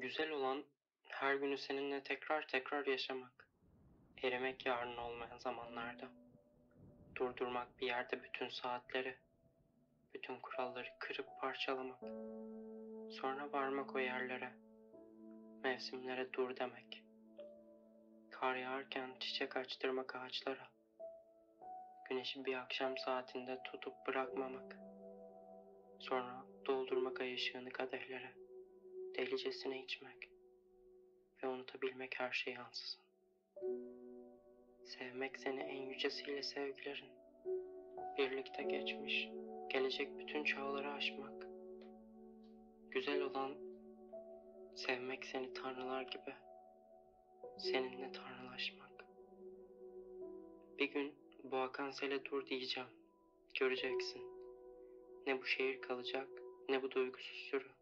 Güzel olan her günü seninle tekrar tekrar yaşamak. Erimek yarın olmayan zamanlarda. Durdurmak bir yerde bütün saatleri. Bütün kuralları kırıp parçalamak. Sonra varmak o yerlere. Mevsimlere dur demek. Kar yağarken çiçek açtırmak ağaçlara. Güneşi bir akşam saatinde tutup bırakmamak. Sonra doldurmak ay ışığını kadehlere. Delicesine içmek. Ve unutabilmek her şeyi ansızın. Sevmek seni en yücesiyle sevgilerin. Birlikte geçmiş, gelecek bütün çağları aşmak. Güzel olan sevmek seni tanrılar gibi. Seninle tanrılaşmak. Bir gün bu akan sele dur diyeceğim. Göreceksin. Ne bu şehir kalacak, ne bu duygusuz sürü.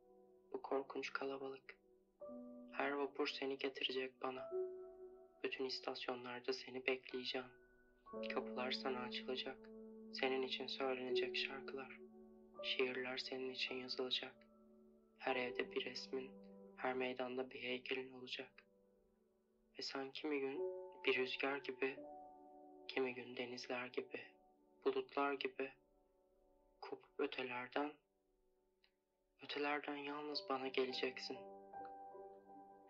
Bu korkunç kalabalık. Her vapur seni getirecek bana. Bütün istasyonlarda seni bekleyeceğim. Kapılar sana açılacak. Senin için söylenecek şarkılar. Şiirler senin için yazılacak. Her evde bir resmin, her meydanda bir heykelin olacak. Ve sen kimi gün bir rüzgar gibi, kimi gün denizler gibi, bulutlar gibi kopup ötelerden, ötelerden yalnız bana geleceksin.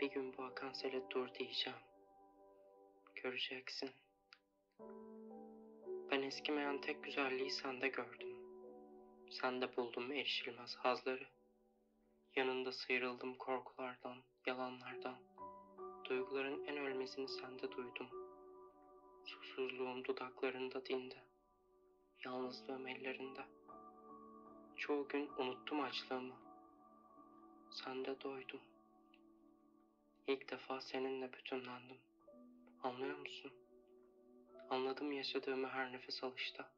Bir gün bu akan sele dur diyeceğim. Göreceksin. Ben eskimeyen tek güzelliği sende gördüm. Sende buldum erişilmez hazları. Yanında sıyrıldım korkulardan, yalanlardan. Duyguların en ölmezini sende duydum. Susuzluğum dudaklarında dindi. Yalnızlığım ellerinde. Çoğu gün unuttum açlığımı. Sende doydum. İlk defa seninle bütünlendim. Anlıyor musun? Anladım yaşadığımı her nefes alışta.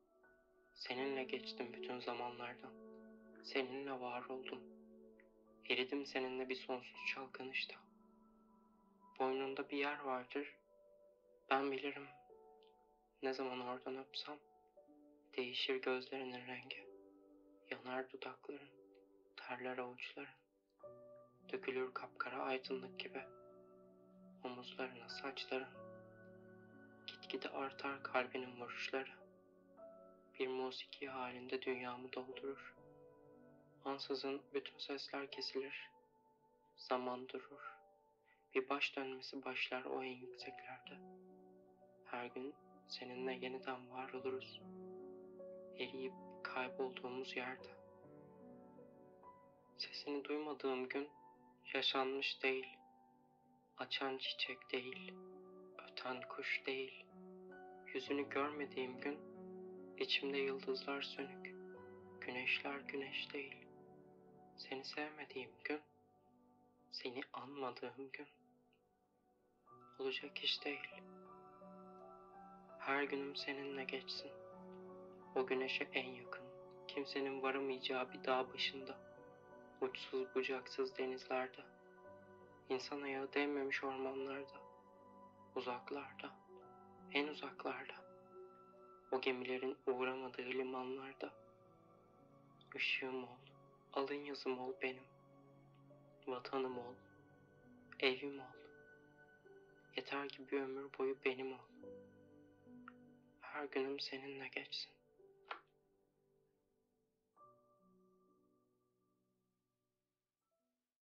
Seninle geçtim bütün zamanlardan. Seninle var oldum. Eridim seninle bir sonsuz çalkanışta. Boynunda bir yer vardır. Ben bilirim. Ne zaman oradan öpsem değişir gözlerinin rengi. Yanar dudakların, terler avuçların. Dökülür kapkara aydınlık gibi. Omuzlarına saçların. Gitgide artar kalbinin vuruşları. Bir musiki halinde dünyamı doldurur. Ansızın bütün sesler kesilir. Zaman durur. Bir baş dönmesi başlar o en yükseklerde. Her gün seninle yeniden var oluruz. Eriyip kaybolduğumuz yerde. Sesini duymadığım gün yaşanmış değil. Açan çiçek değil. Öten kuş değil. Yüzünü görmediğim gün içimde yıldızlar sönük. Güneşler güneş değil. Seni sevmediğim gün seni anmadığım gün olacak iş değil. Her günüm seninle geçsin. O güneşe en yakın, kimsenin varamayacağı bir dağ başında, uçsuz bucaksız denizlerde, insan ayağı değmemiş ormanlarda, uzaklarda, en uzaklarda, o gemilerin uğramadığı limanlarda, ışığım ol, alın yazım ol benim, vatanım ol, evim ol, yeter ki bir ömür boyu benim ol. Her günüm seninle geçsin.